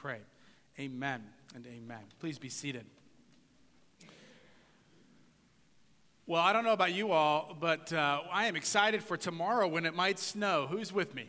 pray. Amen and amen. Please be seated. Well, I don't know about you all, but uh, I am excited for tomorrow when it might snow. Who's with me?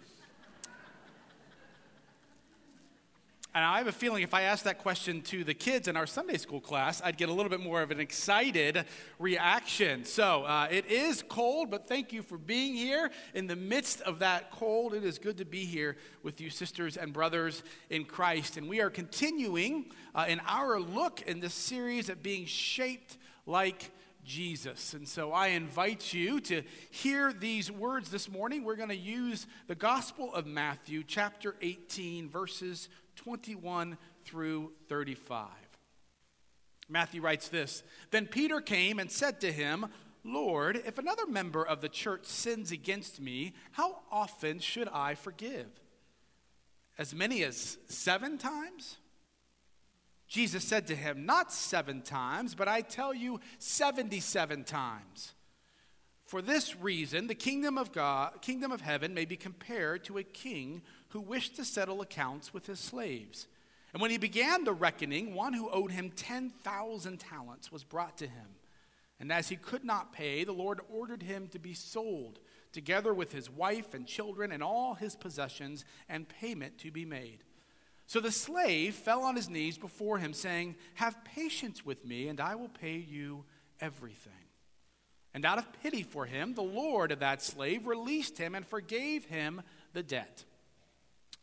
And I have a feeling if I asked that question to the kids in our Sunday school class, I'd get a little bit more of an excited reaction. So uh, it is cold, but thank you for being here in the midst of that cold. It is good to be here with you, sisters and brothers in Christ. And we are continuing uh, in our look in this series at being shaped like Jesus. And so I invite you to hear these words this morning. We're going to use the Gospel of Matthew, chapter 18, verses 21 through 35. Matthew writes this Then Peter came and said to him, Lord, if another member of the church sins against me, how often should I forgive? As many as seven times? Jesus said to him, Not seven times, but I tell you, 77 times. For this reason, the kingdom of God, kingdom of heaven may be compared to a king who wished to settle accounts with his slaves. And when he began the reckoning, one who owed him 10,000 talents was brought to him. And as he could not pay, the Lord ordered him to be sold, together with his wife and children and all his possessions, and payment to be made. So the slave fell on his knees before him, saying, Have patience with me, and I will pay you everything. And out of pity for him, the Lord of that slave released him and forgave him the debt.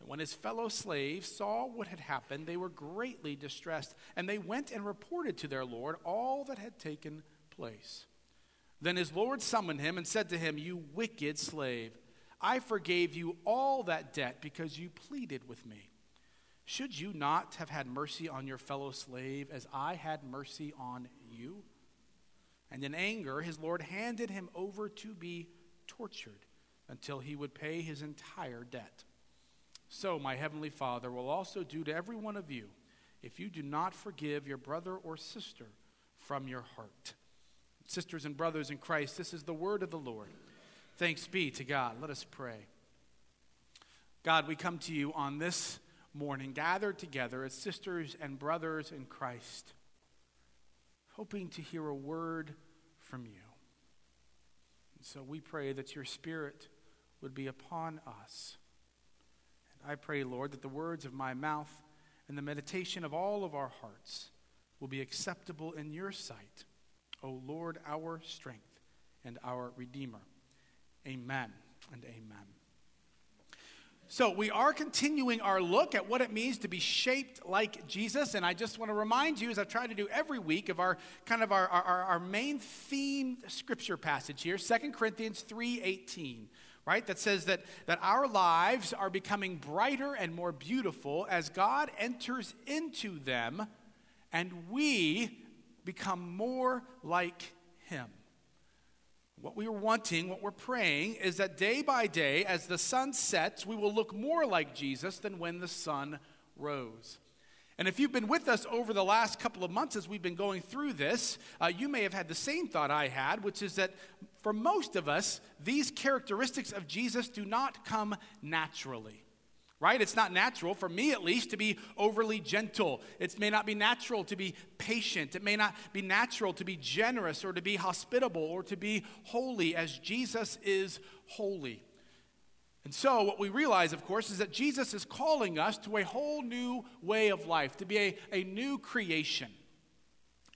And when his fellow slaves saw what had happened, they were greatly distressed, and they went and reported to their Lord all that had taken place. Then his Lord summoned him and said to him, You wicked slave, I forgave you all that debt because you pleaded with me. Should you not have had mercy on your fellow slave as I had mercy on you? And in anger, his Lord handed him over to be tortured until he would pay his entire debt so my heavenly Father will also do to every one of you if you do not forgive your brother or sister from your heart. Sisters and brothers in Christ, this is the word of the Lord. Thanks be to God. Let us pray. God, we come to you on this morning, gathered together as sisters and brothers in Christ, hoping to hear a word from you. And so we pray that your Spirit would be upon us I pray, Lord, that the words of my mouth and the meditation of all of our hearts will be acceptable in your sight, O Lord, our strength and our Redeemer. Amen and amen. So, we are continuing our look at what it means to be shaped like Jesus. And I just want to remind you, as I've tried to do every week, of our kind of our, our, our main theme scripture passage here, 2 Corinthians 3.18 right? That says that, that our lives are becoming brighter and more beautiful as God enters into them and we become more like Him. What we are wanting, what we're praying, is that day by day, as the sun sets, we will look more like Jesus than when the sun rose. And if you've been with us over the last couple of months as we've been going through this, uh, you may have had the same thought I had, which is that for most of us, these characteristics of Jesus do not come naturally. Right? It's not natural, for me at least, to be overly gentle. It may not be natural to be patient. It may not be natural to be generous or to be hospitable or to be holy as Jesus is holy. And so, what we realize, of course, is that Jesus is calling us to a whole new way of life, to be a, a new creation.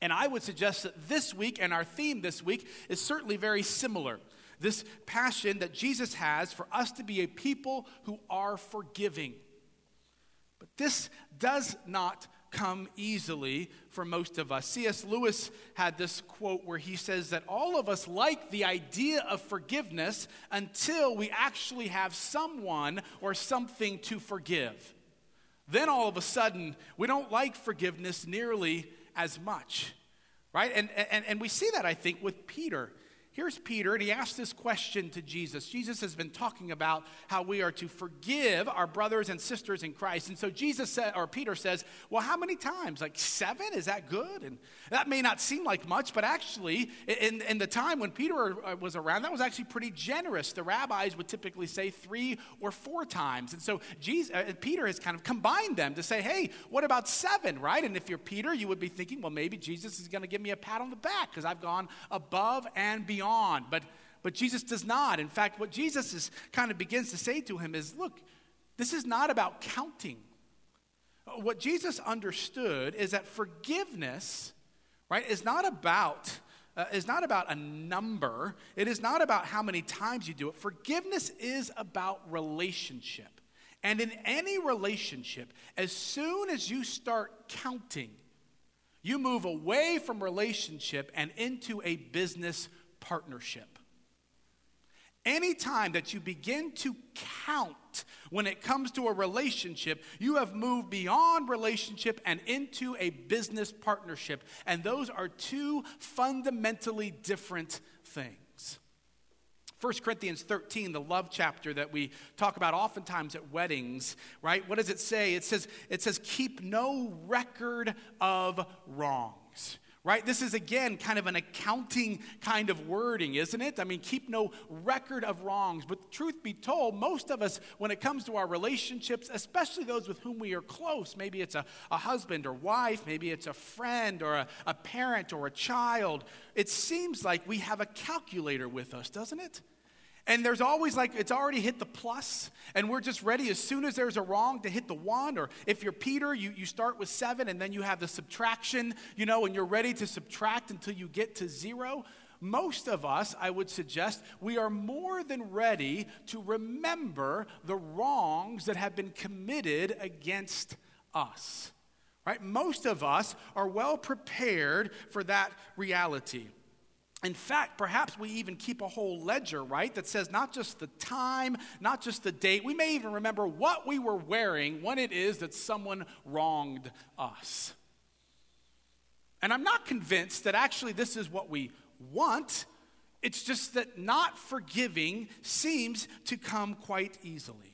And I would suggest that this week and our theme this week is certainly very similar. This passion that Jesus has for us to be a people who are forgiving. But this does not come easily for most of us. C.S. Lewis had this quote where he says that all of us like the idea of forgiveness until we actually have someone or something to forgive. Then all of a sudden, we don't like forgiveness nearly as much, right? And, and, and we see that, I think, with Peter here's Peter, and he asked this question to Jesus. Jesus has been talking about how we are to forgive our brothers and sisters in Christ. And so Jesus said, or Peter says, Well, how many times? Like seven? Is that good? And that may not seem like much, but actually, in, in the time when Peter uh, was around, that was actually pretty generous. The rabbis would typically say three or four times. And so Jesus, uh, Peter has kind of combined them to say, Hey, what about seven, right? And if you're Peter, you would be thinking, Well, maybe Jesus is going to give me a pat on the back because I've gone above and beyond beyond. But, but Jesus does not. In fact, what Jesus is, kind of begins to say to him is look, this is not about counting. What Jesus understood is that forgiveness, right, is not about. Uh, is not about a number. It is not about how many times you do it. Forgiveness is about relationship. And in any relationship, as soon as you start counting, you move away from relationship and into a business partnership. Anytime that you begin to count when it comes to a relationship, you have moved beyond relationship and into a business partnership. And those are two fundamentally different things. 1 Corinthians 13, the love chapter that we talk about oftentimes at weddings, right? What does it say? It says, it says, keep no record of wrongs right? This is again kind of an accounting kind of wording, isn't it? I mean, keep no record of wrongs. But truth be told, most of us, when it comes to our relationships, especially those with whom we are close, maybe it's a, a husband or wife, maybe it's a friend or a, a parent or a child, it seems like we have a calculator with us, doesn't it? And there's always like, it's already hit the plus, and we're just ready as soon as there's a wrong to hit the one. Or if you're Peter, you, you start with seven, and then you have the subtraction, you know, and you're ready to subtract until you get to zero. Most of us, I would suggest, we are more than ready to remember the wrongs that have been committed against us. Right? Most of us are well prepared for that reality. In fact, perhaps we even keep a whole ledger, right, that says not just the time, not just the date. We may even remember what we were wearing when it is that someone wronged us. And I'm not convinced that actually this is what we want. It's just that not forgiving seems to come quite easily.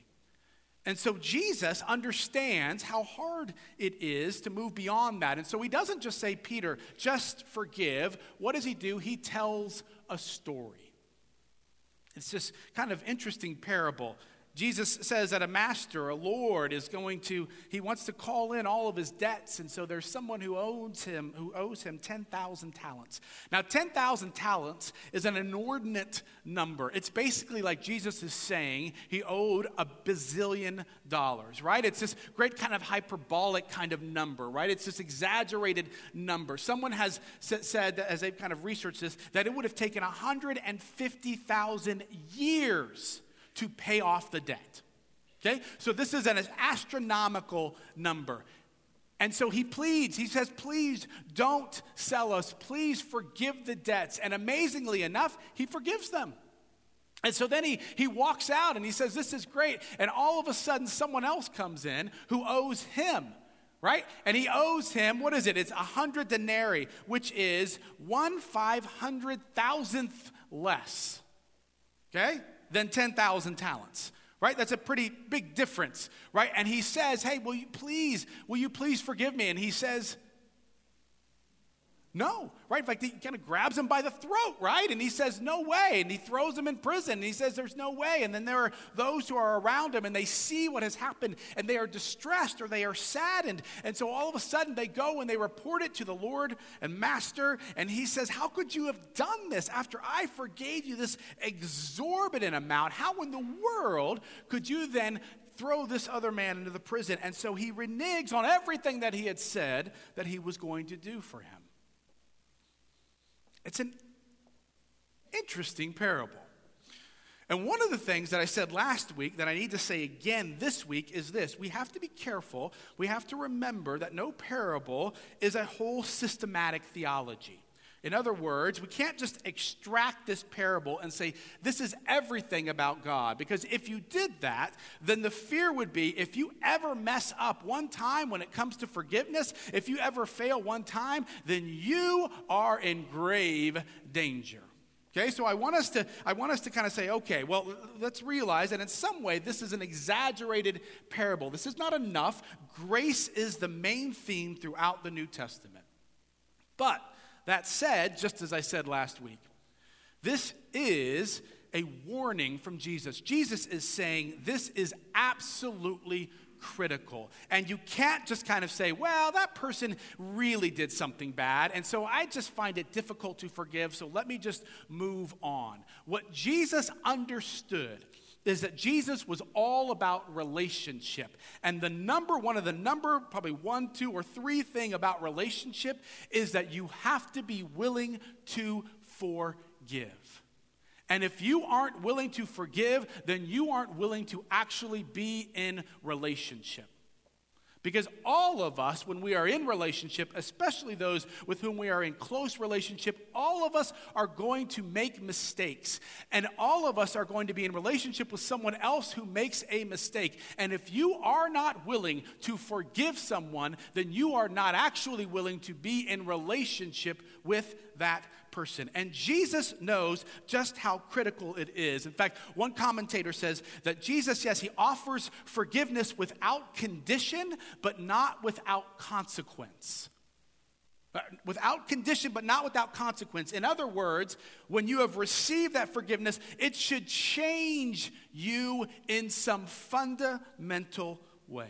And so Jesus understands how hard it is to move beyond that. And so he doesn't just say, Peter, just forgive. What does he do? He tells a story. It's this kind of interesting parable. Jesus says that a master, a lord, is going to, he wants to call in all of his debts. And so there's someone who owes him, who owes him 10,000 talents. Now, 10,000 talents is an inordinate number. It's basically like Jesus is saying he owed a bazillion dollars, right? It's this great kind of hyperbolic kind of number, right? It's this exaggerated number. Someone has said, as they've kind of researched this, that it would have taken 150,000 years to pay off the debt. Okay? So this is an astronomical number. And so he pleads, he says, please don't sell us. Please forgive the debts. And amazingly enough, he forgives them. And so then he, he walks out and he says, This is great. And all of a sudden, someone else comes in who owes him, right? And he owes him, what is it? It's a hundred denarii, which is one five hundred thousandth less. Okay? Than 10,000 talents right? That's a pretty big difference right? And he says hey will you please will you please forgive me? And he says no, right? In fact, he kind of grabs him by the throat, right? And he says, No way. And he throws him in prison. And he says, There's no way. And then there are those who are around him and they see what has happened and they are distressed or they are saddened. And so all of a sudden they go and they report it to the Lord and Master. And he says, How could you have done this after I forgave you this exorbitant amount? How in the world could you then throw this other man into the prison? And so he reneges on everything that he had said that he was going to do for him. It's an interesting parable. And one of the things that I said last week that I need to say again this week is this we have to be careful. We have to remember that no parable is a whole systematic theology. In other words, we can't just extract this parable and say, this is everything about God. Because if you did that, then the fear would be if you ever mess up one time when it comes to forgiveness, if you ever fail one time, then you are in grave danger. Okay, so I want us to I want us to kind of say, okay, well, let's realize that in some way this is an exaggerated parable. This is not enough. Grace is the main theme throughout the New Testament. But that said, just as I said last week, this is a warning from Jesus. Jesus is saying this is absolutely critical. And you can't just kind of say, well, that person really did something bad, and so I just find it difficult to forgive, so let me just move on. What Jesus understood is that Jesus was all about relationship. And the number one of the number, probably one, two, or three thing about relationship is that you have to be willing to forgive. And if you aren't willing to forgive, then you aren't willing to actually be in relationship. Because all of us, when we are in relationship, especially those with whom we are in close relationship, all of us are going to make mistakes. And all of us are going to be in relationship with someone else who makes a mistake. And if you are not willing to forgive someone, then you are not actually willing to be in relationship with that person. And Jesus knows just how critical it is. In fact, one commentator says that Jesus, yes, he offers forgiveness without condition, but not without consequence. Uh, without condition, but not without consequence. In other words, when you have received that forgiveness, it should change you in some fundamental way.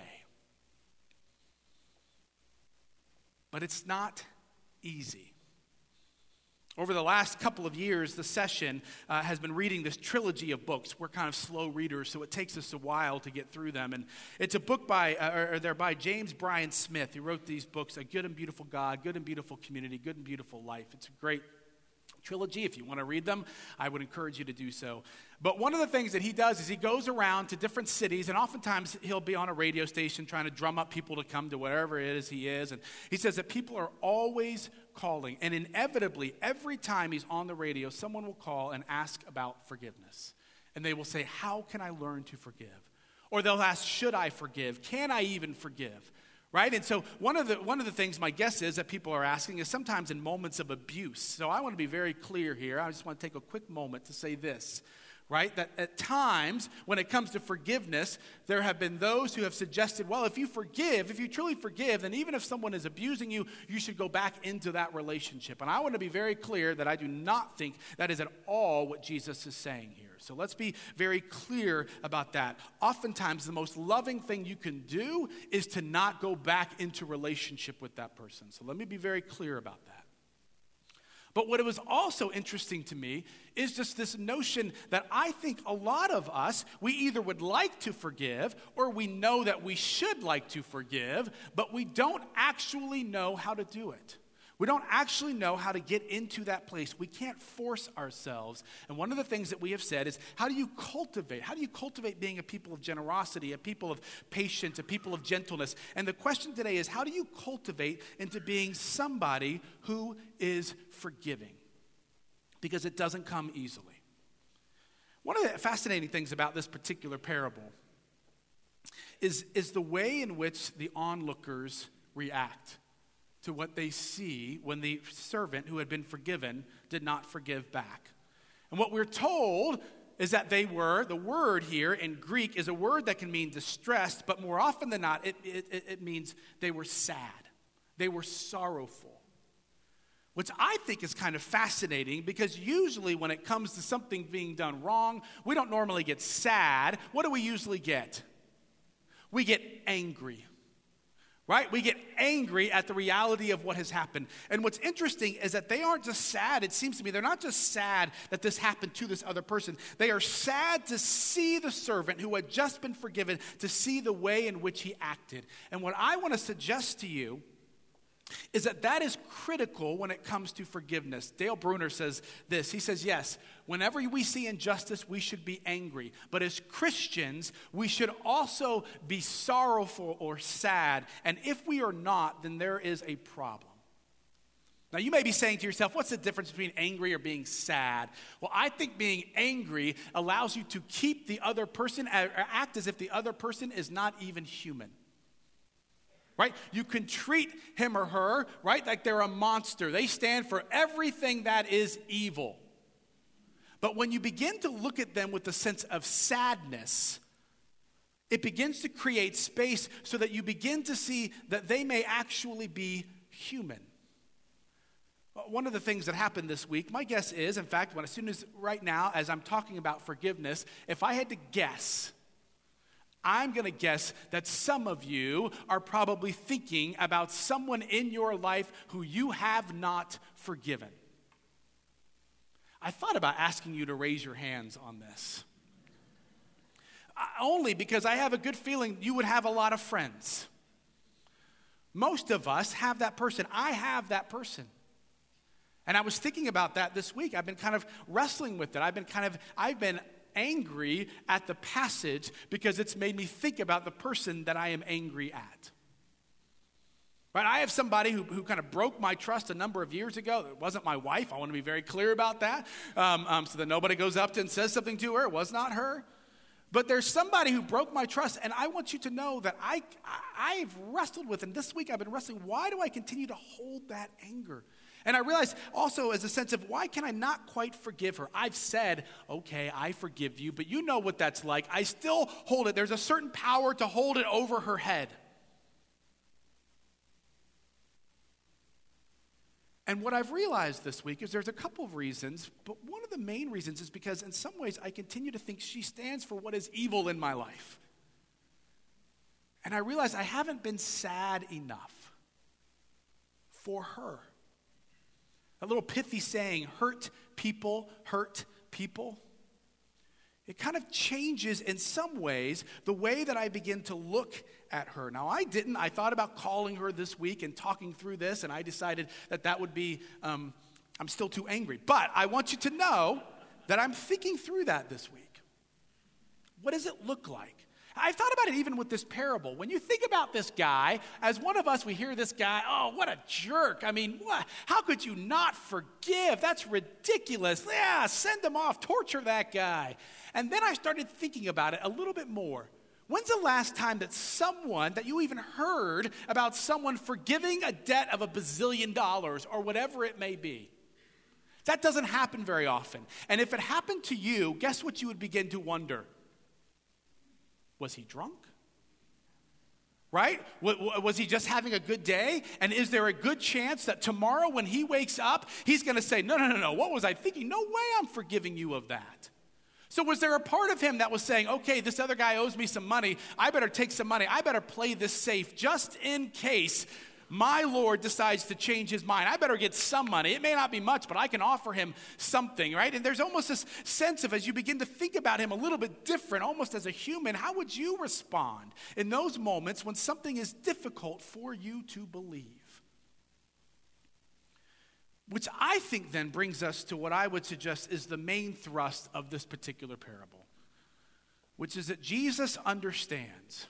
But it's not easy. Over the last couple of years, the session uh, has been reading this trilogy of books. We're kind of slow readers, so it takes us a while to get through them. And it's a book by, uh, or they're by James Bryan Smith, who wrote these books, A Good and Beautiful God, Good and Beautiful Community, Good and Beautiful Life. It's a great trilogy. If you want to read them, I would encourage you to do so. But one of the things that he does is he goes around to different cities, and oftentimes he'll be on a radio station trying to drum up people to come to wherever it is he is. And he says that people are always calling, and inevitably, every time he's on the radio, someone will call and ask about forgiveness. And they will say, How can I learn to forgive? Or they'll ask, Should I forgive? Can I even forgive? right and so one of the one of the things my guess is that people are asking is sometimes in moments of abuse so i want to be very clear here i just want to take a quick moment to say this right? That at times, when it comes to forgiveness, there have been those who have suggested, well, if you forgive, if you truly forgive, then even if someone is abusing you, you should go back into that relationship. And I want to be very clear that I do not think that is at all what Jesus is saying here. So let's be very clear about that. Oftentimes, the most loving thing you can do is to not go back into relationship with that person. So let me be very clear about that. But what was also interesting to me is just this notion that I think a lot of us, we either would like to forgive or we know that we should like to forgive, but we don't actually know how to do it. We don't actually know how to get into that place. We can't force ourselves. And one of the things that we have said is how do you cultivate? How do you cultivate being a people of generosity, a people of patience, a people of gentleness? And the question today is how do you cultivate into being somebody who is forgiving? Because it doesn't come easily. One of the fascinating things about this particular parable is, is the way in which the onlookers react to what they see when the servant who had been forgiven did not forgive back. And what we're told is that they were, the word here in Greek is a word that can mean distressed, but more often than not, it, it, it means they were sad. They were sorrowful. Which I think is kind of fascinating because usually when it comes to something being done wrong, we don't normally get sad. What do we usually get? We get angry right? We get angry at the reality of what has happened. And what's interesting is that they aren't just sad, it seems to me, they're not just sad that this happened to this other person. They are sad to see the servant who had just been forgiven, to see the way in which he acted. And what I want to suggest to you is that that is critical when it comes to forgiveness. Dale Bruner says this. He says, Yes, whenever we see injustice, we should be angry. But as Christians, we should also be sorrowful or sad. And if we are not, then there is a problem. Now, you may be saying to yourself, what's the difference between angry or being sad? Well, I think being angry allows you to keep the other person, act as if the other person is not even human right? You can treat him or her, right, like they're a monster. They stand for everything that is evil. But when you begin to look at them with a sense of sadness, it begins to create space so that you begin to see that they may actually be human. One of the things that happened this week, my guess is, in fact, when as soon as right now, as I'm talking about forgiveness, if I had to guess, I'm going to guess that some of you are probably thinking about someone in your life who you have not forgiven. I thought about asking you to raise your hands on this. Only because I have a good feeling you would have a lot of friends. Most of us have that person. I have that person. And I was thinking about that this week. I've been kind of wrestling with it. I've been kind of, I've been angry at the passage because it's made me think about the person that I am angry at. Right? I have somebody who, who kind of broke my trust a number of years ago. It wasn't my wife. I want to be very clear about that um, um, so that nobody goes up to and says something to her. It was not her. But there's somebody who broke my trust, and I want you to know that I, I, I've wrestled with, and this week I've been wrestling. Why do I continue to hold that anger? And I realized also as a sense of why can I not quite forgive her? I've said, okay, I forgive you, but you know what that's like. I still hold it. There's a certain power to hold it over her head. And what I've realized this week is there's a couple of reasons, but one of the main reasons is because in some ways I continue to think she stands for what is evil in my life. And I realize I haven't been sad enough for her. A little pithy saying, hurt people hurt people. It kind of changes in some ways the way that I begin to look at her. Now, I didn't. I thought about calling her this week and talking through this, and I decided that that would be, um, I'm still too angry. But I want you to know that I'm thinking through that this week. What does it look like? I've thought about it even with this parable. When you think about this guy, as one of us, we hear this guy, oh, what a jerk. I mean, what, how could you not forgive? That's ridiculous. Yeah, send him off, torture that guy. And then I started thinking about it a little bit more. When's the last time that someone, that you even heard about someone forgiving a debt of a bazillion dollars or whatever it may be? That doesn't happen very often. And if it happened to you, guess what you would begin to wonder? Was he drunk? Right? Was he just having a good day? And is there a good chance that tomorrow when he wakes up, he's going to say, No, no, no, no, what was I thinking? No way I'm forgiving you of that. So, was there a part of him that was saying, okay, this other guy owes me some money. I better take some money. I better play this safe just in case my Lord decides to change his mind. I better get some money. It may not be much, but I can offer him something, right? And there's almost this sense of, as you begin to think about him a little bit different, almost as a human, how would you respond in those moments when something is difficult for you to believe? Which I think then brings us to what I would suggest is the main thrust of this particular parable, which is that Jesus understands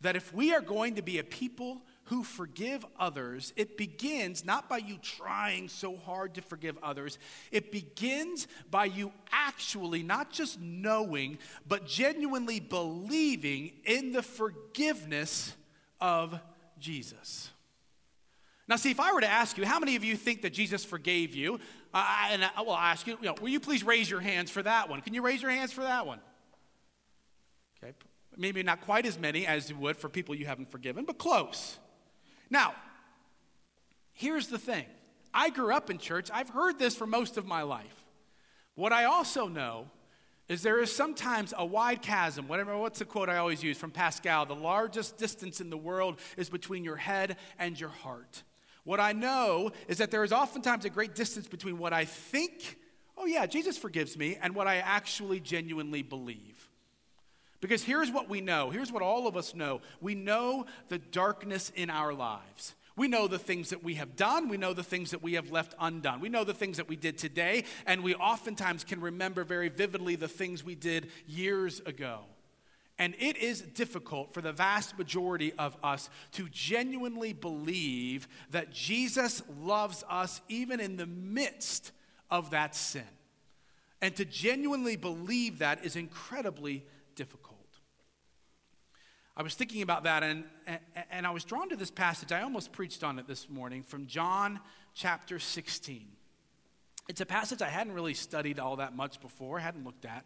that if we are going to be a people who forgive others, it begins not by you trying so hard to forgive others. It begins by you actually not just knowing, but genuinely believing in the forgiveness of Jesus. Now, see, if I were to ask you, how many of you think that Jesus forgave you? Uh, and I will ask you, you know, will you please raise your hands for that one? Can you raise your hands for that one? Okay, maybe not quite as many as you would for people you haven't forgiven, but close. Now, here's the thing I grew up in church, I've heard this for most of my life. What I also know is there is sometimes a wide chasm, whatever, what's the quote I always use from Pascal? The largest distance in the world is between your head and your heart. What I know is that there is oftentimes a great distance between what I think, oh yeah, Jesus forgives me, and what I actually genuinely believe. Because here's what we know. Here's what all of us know. We know the darkness in our lives. We know the things that we have done. We know the things that we have left undone. We know the things that we did today. And we oftentimes can remember very vividly the things we did years ago. And it is difficult for the vast majority of us to genuinely believe that Jesus loves us even in the midst of that sin. And to genuinely believe that is incredibly difficult. I was thinking about that, and, and I was drawn to this passage. I almost preached on it this morning from John chapter 16. It's a passage I hadn't really studied all that much before, hadn't looked at.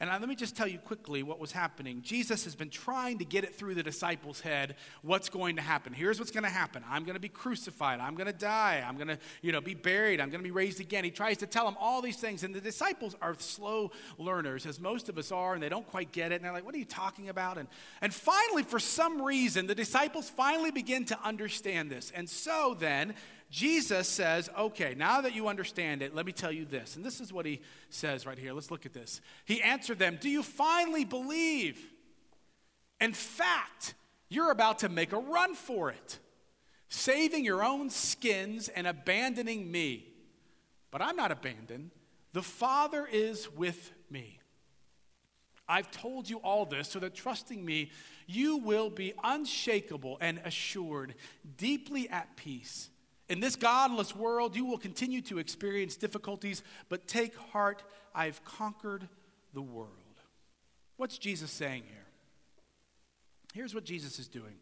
And let me just tell you quickly what was happening. Jesus has been trying to get it through the disciples' head what's going to happen. Here's what's going to happen. I'm going to be crucified. I'm going to die. I'm going to, you know, be buried. I'm going to be raised again. He tries to tell them all these things. And the disciples are slow learners, as most of us are, and they don't quite get it. And they're like, what are you talking about? And, and finally, for some reason, the disciples finally begin to understand this. And so then, Jesus says, okay, now that you understand it, let me tell you this. And this is what he says right here. Let's look at this. He answered them, Do you finally believe? In fact, you're about to make a run for it, saving your own skins and abandoning me. But I'm not abandoned. The Father is with me. I've told you all this so that trusting me, you will be unshakable and assured, deeply at peace. In this godless world, you will continue to experience difficulties, but take heart, I've conquered the world. What's Jesus saying here? Here's what Jesus is doing.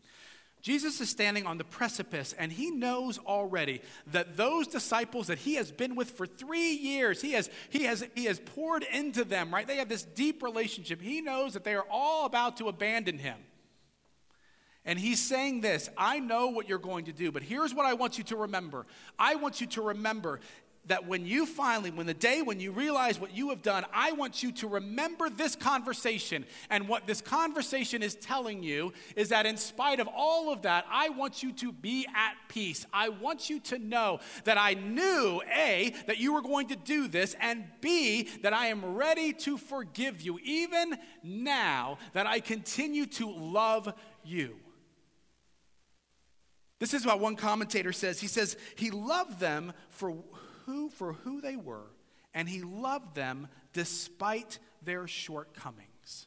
Jesus is standing on the precipice, and he knows already that those disciples that he has been with for three years, he has, he, has, he has poured into them, right? They have this deep relationship. He knows that they are all about to abandon him. And he's saying this I know what you're going to do, but here's what I want you to remember. I want you to remember that when you finally, when the day when you realize what you have done, I want you to remember this conversation. And what this conversation is telling you is that in spite of all of that, I want you to be at peace. I want you to know that I knew, A, that you were going to do this, and B, that I am ready to forgive you, even now that I continue to love you. This is what one commentator says. He says, He loved them for who, for who they were, and He loved them despite their shortcomings.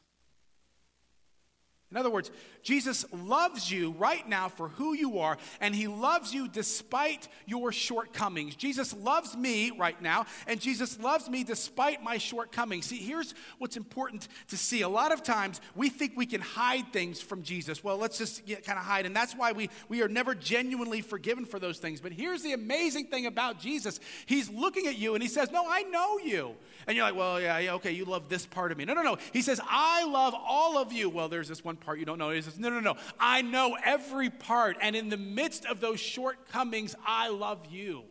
In other words, Jesus loves you right now for who you are, and he loves you despite your shortcomings. Jesus loves me right now, and Jesus loves me despite my shortcomings. See, here's what's important to see. A lot of times we think we can hide things from Jesus. Well, let's just kind of hide, and that's why we, we are never genuinely forgiven for those things. But here's the amazing thing about Jesus He's looking at you and he says, No, I know you. And you're like, Well, yeah, yeah, okay, you love this part of me. No, no, no. He says, I love all of you. Well, there's this one part you don't know. No, no, no. I know every part. And in the midst of those shortcomings, I love you.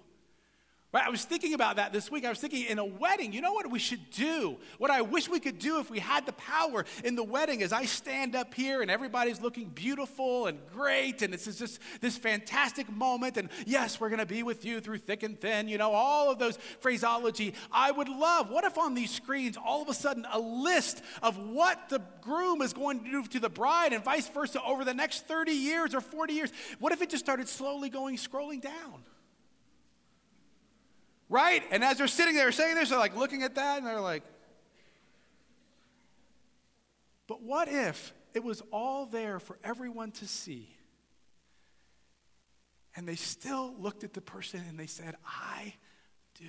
Right? I was thinking about that this week. I was thinking in a wedding, you know what we should do? What I wish we could do if we had the power in the wedding is I stand up here and everybody's looking beautiful and great and it's just this fantastic moment and yes, we're going to be with you through thick and thin, you know, all of those phraseology. I would love, what if on these screens all of a sudden a list of what the groom is going to do to the bride and vice versa over the next 30 years or 40 years? What if it just started slowly going scrolling down? Right? And as they're sitting there saying this, they're like looking at that and they're like, but what if it was all there for everyone to see? And they still looked at the person and they said, I do.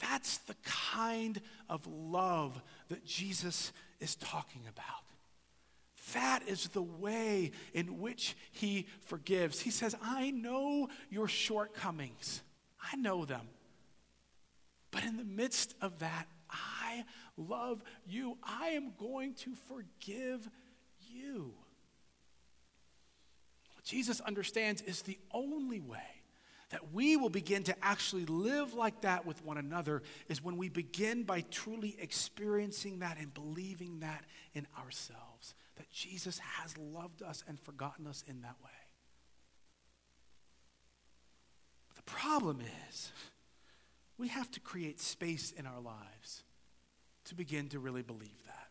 That's the kind of love that Jesus is talking about. That is the way in which he forgives. He says, I know your shortcomings, I know them. But in the midst of that, I love you. I am going to forgive you. What Jesus understands is the only way that we will begin to actually live like that with one another is when we begin by truly experiencing that and believing that in ourselves that Jesus has loved us and forgotten us in that way. But the problem is, we have to create space in our lives to begin to really believe that.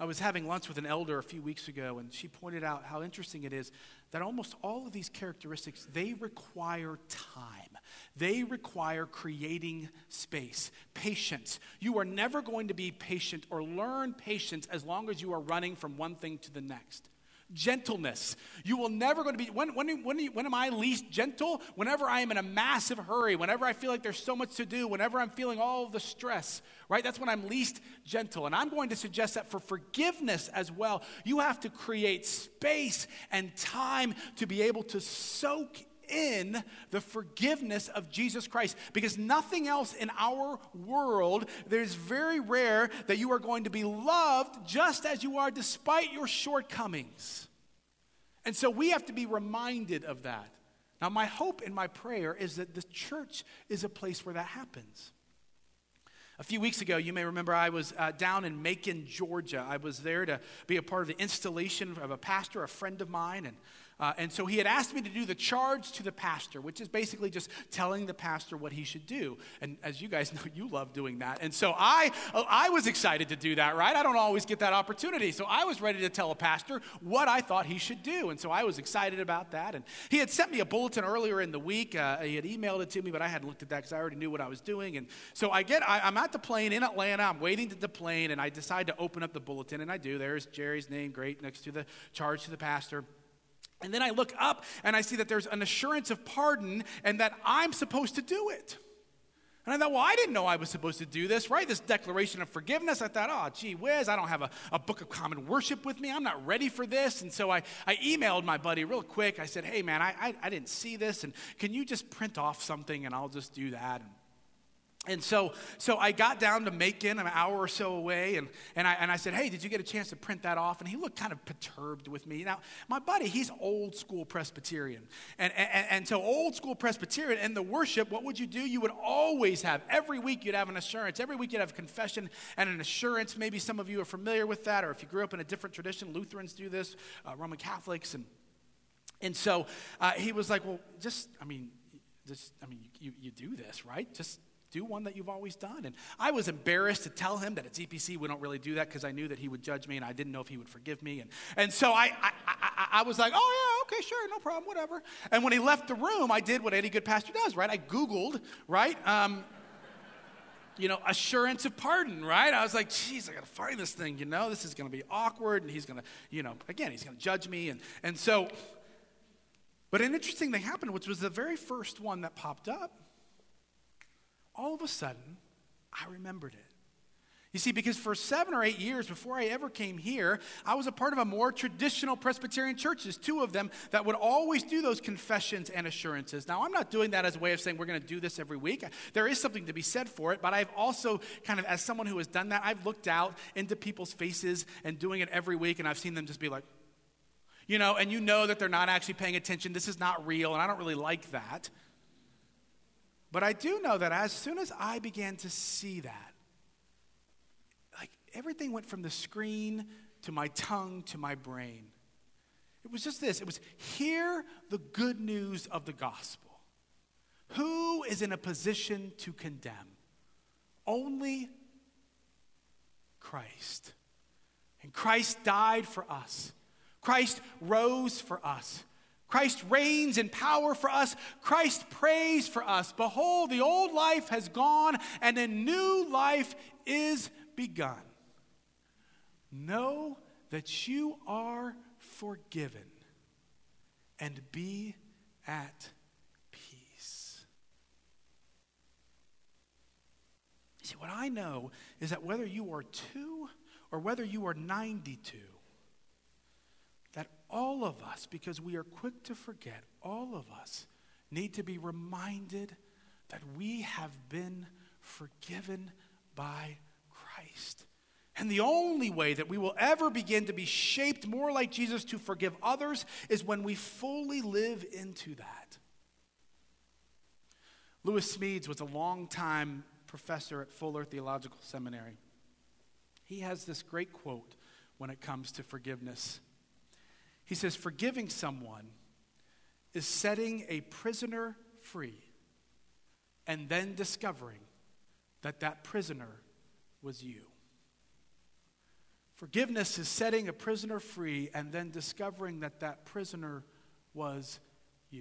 I was having lunch with an elder a few weeks ago, and she pointed out how interesting it is that almost all of these characteristics, they require time. They require creating space, patience. You are never going to be patient or learn patience as long as you are running from one thing to the next gentleness. You will never going to be, when, when, when, when am I least gentle? Whenever I am in a massive hurry, whenever I feel like there's so much to do, whenever I'm feeling all the stress, right? That's when I'm least gentle. And I'm going to suggest that for forgiveness as well, you have to create space and time to be able to soak in the forgiveness of Jesus Christ. Because nothing else in our world, there's very rare that you are going to be loved just as you are, despite your shortcomings. And so we have to be reminded of that. Now, my hope and my prayer is that the church is a place where that happens. A few weeks ago, you may remember I was uh, down in Macon, Georgia. I was there to be a part of the installation of a pastor, a friend of mine, and uh, and so he had asked me to do the charge to the pastor, which is basically just telling the pastor what he should do. And as you guys know, you love doing that. And so I, I was excited to do that, right? I don't always get that opportunity. So I was ready to tell a pastor what I thought he should do. And so I was excited about that. And he had sent me a bulletin earlier in the week. Uh, he had emailed it to me, but I hadn't looked at that because I already knew what I was doing. And so I get, I, I'm at the plane in Atlanta. I'm waiting to the plane, and I decide to open up the bulletin, and I do. There's Jerry's name, great, next to the charge to the pastor. And then I look up and I see that there's an assurance of pardon and that I'm supposed to do it. And I thought, well, I didn't know I was supposed to do this, right? This declaration of forgiveness. I thought, oh, gee whiz, I don't have a, a book of common worship with me. I'm not ready for this. And so I, I emailed my buddy real quick. I said, hey, man, I, I, I didn't see this. And can you just print off something and I'll just do that? And and so, so I got down to Macon, an hour or so away, and, and, I, and I said, Hey, did you get a chance to print that off? And he looked kind of perturbed with me. Now, my buddy, he's old school Presbyterian. And, and, and so, old school Presbyterian, in the worship, what would you do? You would always have, every week, you'd have an assurance. Every week, you'd have confession and an assurance. Maybe some of you are familiar with that, or if you grew up in a different tradition, Lutherans do this, uh, Roman Catholics. And, and so uh, he was like, Well, just, I mean, just, I mean, you, you do this, right? Just do one that you've always done. And I was embarrassed to tell him that at EPC we don't really do that because I knew that he would judge me and I didn't know if he would forgive me. And, and so I, I, I, I was like, oh, yeah, okay, sure, no problem, whatever. And when he left the room, I did what any good pastor does, right? I Googled, right? Um, you know, assurance of pardon, right? I was like, geez, I got to find this thing, you know, this is to be awkward, and he's to, you know, again, he's to judge me. And, and so, but an interesting thing happened, which was the very first one that popped up all of a sudden, I remembered it. You see, because for seven or eight years before I ever came here, I was a part of a more traditional Presbyterian churches, two of them that would always do those confessions and assurances. Now, I'm not doing that as a way of saying we're going to do this every week. There is something to be said for it, but I've also kind of, as someone who has done that, I've looked out into people's faces and doing it every week, and I've seen them just be like, you know, and you know that they're not actually paying attention. This is not real, and I don't really like that. But I do know that as soon as I began to see that, like everything went from the screen to my tongue to my brain. It was just this it was hear the good news of the gospel. Who is in a position to condemn? Only Christ. And Christ died for us. Christ rose for us. Christ reigns in power for us. Christ prays for us. Behold, the old life has gone and a new life is begun. Know that you are forgiven and be at peace. See, what I know is that whether you are two or whether you are 92, all of us, because we are quick to forget, all of us need to be reminded that we have been forgiven by Christ. And the only way that we will ever begin to be shaped more like Jesus to forgive others is when we fully live into that. Lewis Smedes was a long-time professor at Fuller Theological Seminary. He has this great quote when it comes to forgiveness. He says, Forgiving someone is setting a prisoner free and then discovering that that prisoner was you. Forgiveness is setting a prisoner free and then discovering that that prisoner was you.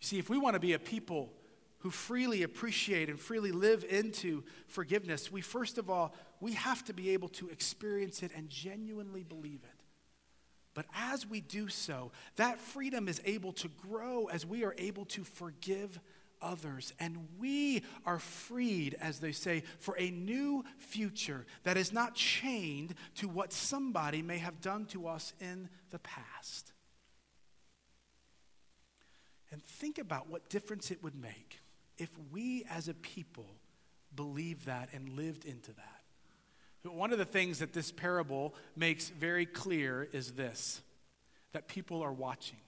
You see, if we want to be a people who freely appreciate and freely live into forgiveness, we first of all, we have to be able to experience it and genuinely believe it. But as we do so, that freedom is able to grow as we are able to forgive others. And we are freed, as they say, for a new future that is not chained to what somebody may have done to us in the past. And think about what difference it would make if we as a people believed that and lived into that. One of the things that this parable makes very clear is this that people are watching.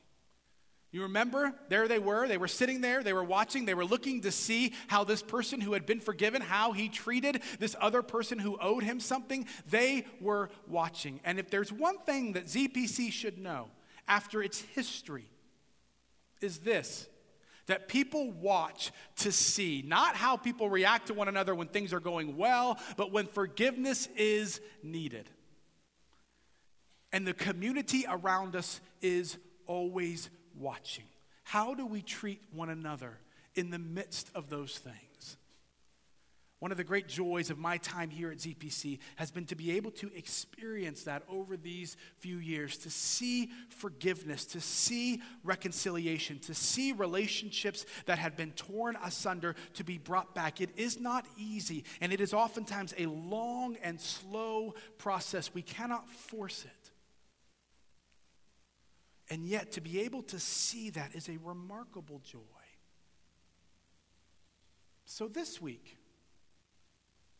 You remember? There they were. They were sitting there. They were watching. They were looking to see how this person who had been forgiven, how he treated this other person who owed him something. They were watching. And if there's one thing that ZPC should know after its history, is this that people watch to see not how people react to one another when things are going well, but when forgiveness is needed. And the community around us is always watching. How do we treat one another in the midst of those things? One of the great joys of my time here at ZPC has been to be able to experience that over these few years, to see forgiveness, to see reconciliation, to see relationships that had been torn asunder to be brought back. It is not easy, and it is oftentimes a long and slow process. We cannot force it. And yet, to be able to see that is a remarkable joy. So, this week,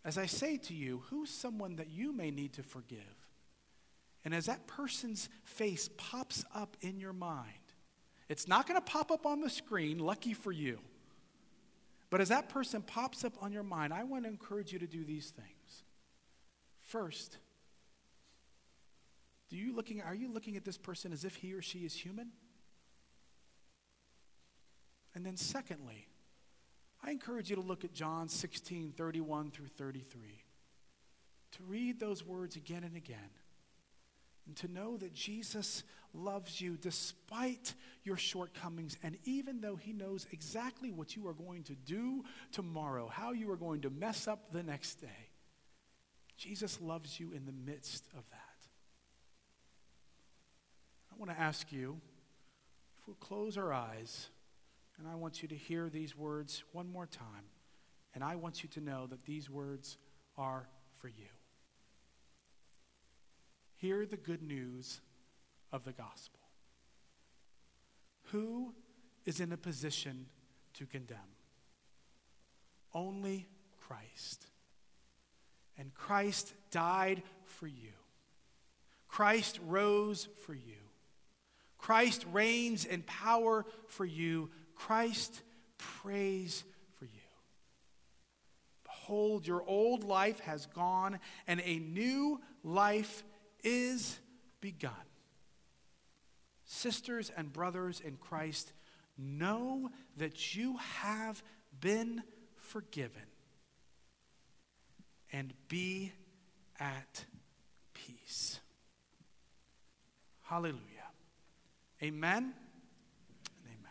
as I say to you, who's someone that you may need to forgive? And as that person's face pops up in your mind, it's not going to pop up on the screen, lucky for you. But as that person pops up on your mind, I want to encourage you to do these things. First, do you looking, are you looking at this person as if he or she is human? And then, secondly, I encourage you to look at John 16, 31 through 33. To read those words again and again. And to know that Jesus loves you despite your shortcomings. And even though he knows exactly what you are going to do tomorrow, how you are going to mess up the next day, Jesus loves you in the midst of that. I want to ask you if we'll close our eyes, and I want you to hear these words one more time, and I want you to know that these words are for you. Hear the good news of the gospel. Who is in a position to condemn? Only Christ. And Christ died for you. Christ rose for you. Christ reigns in power for you. Christ prays for you. Behold, your old life has gone, and a new life is begun. Sisters and brothers in Christ, know that you have been forgiven and be at peace. Hallelujah. Amen.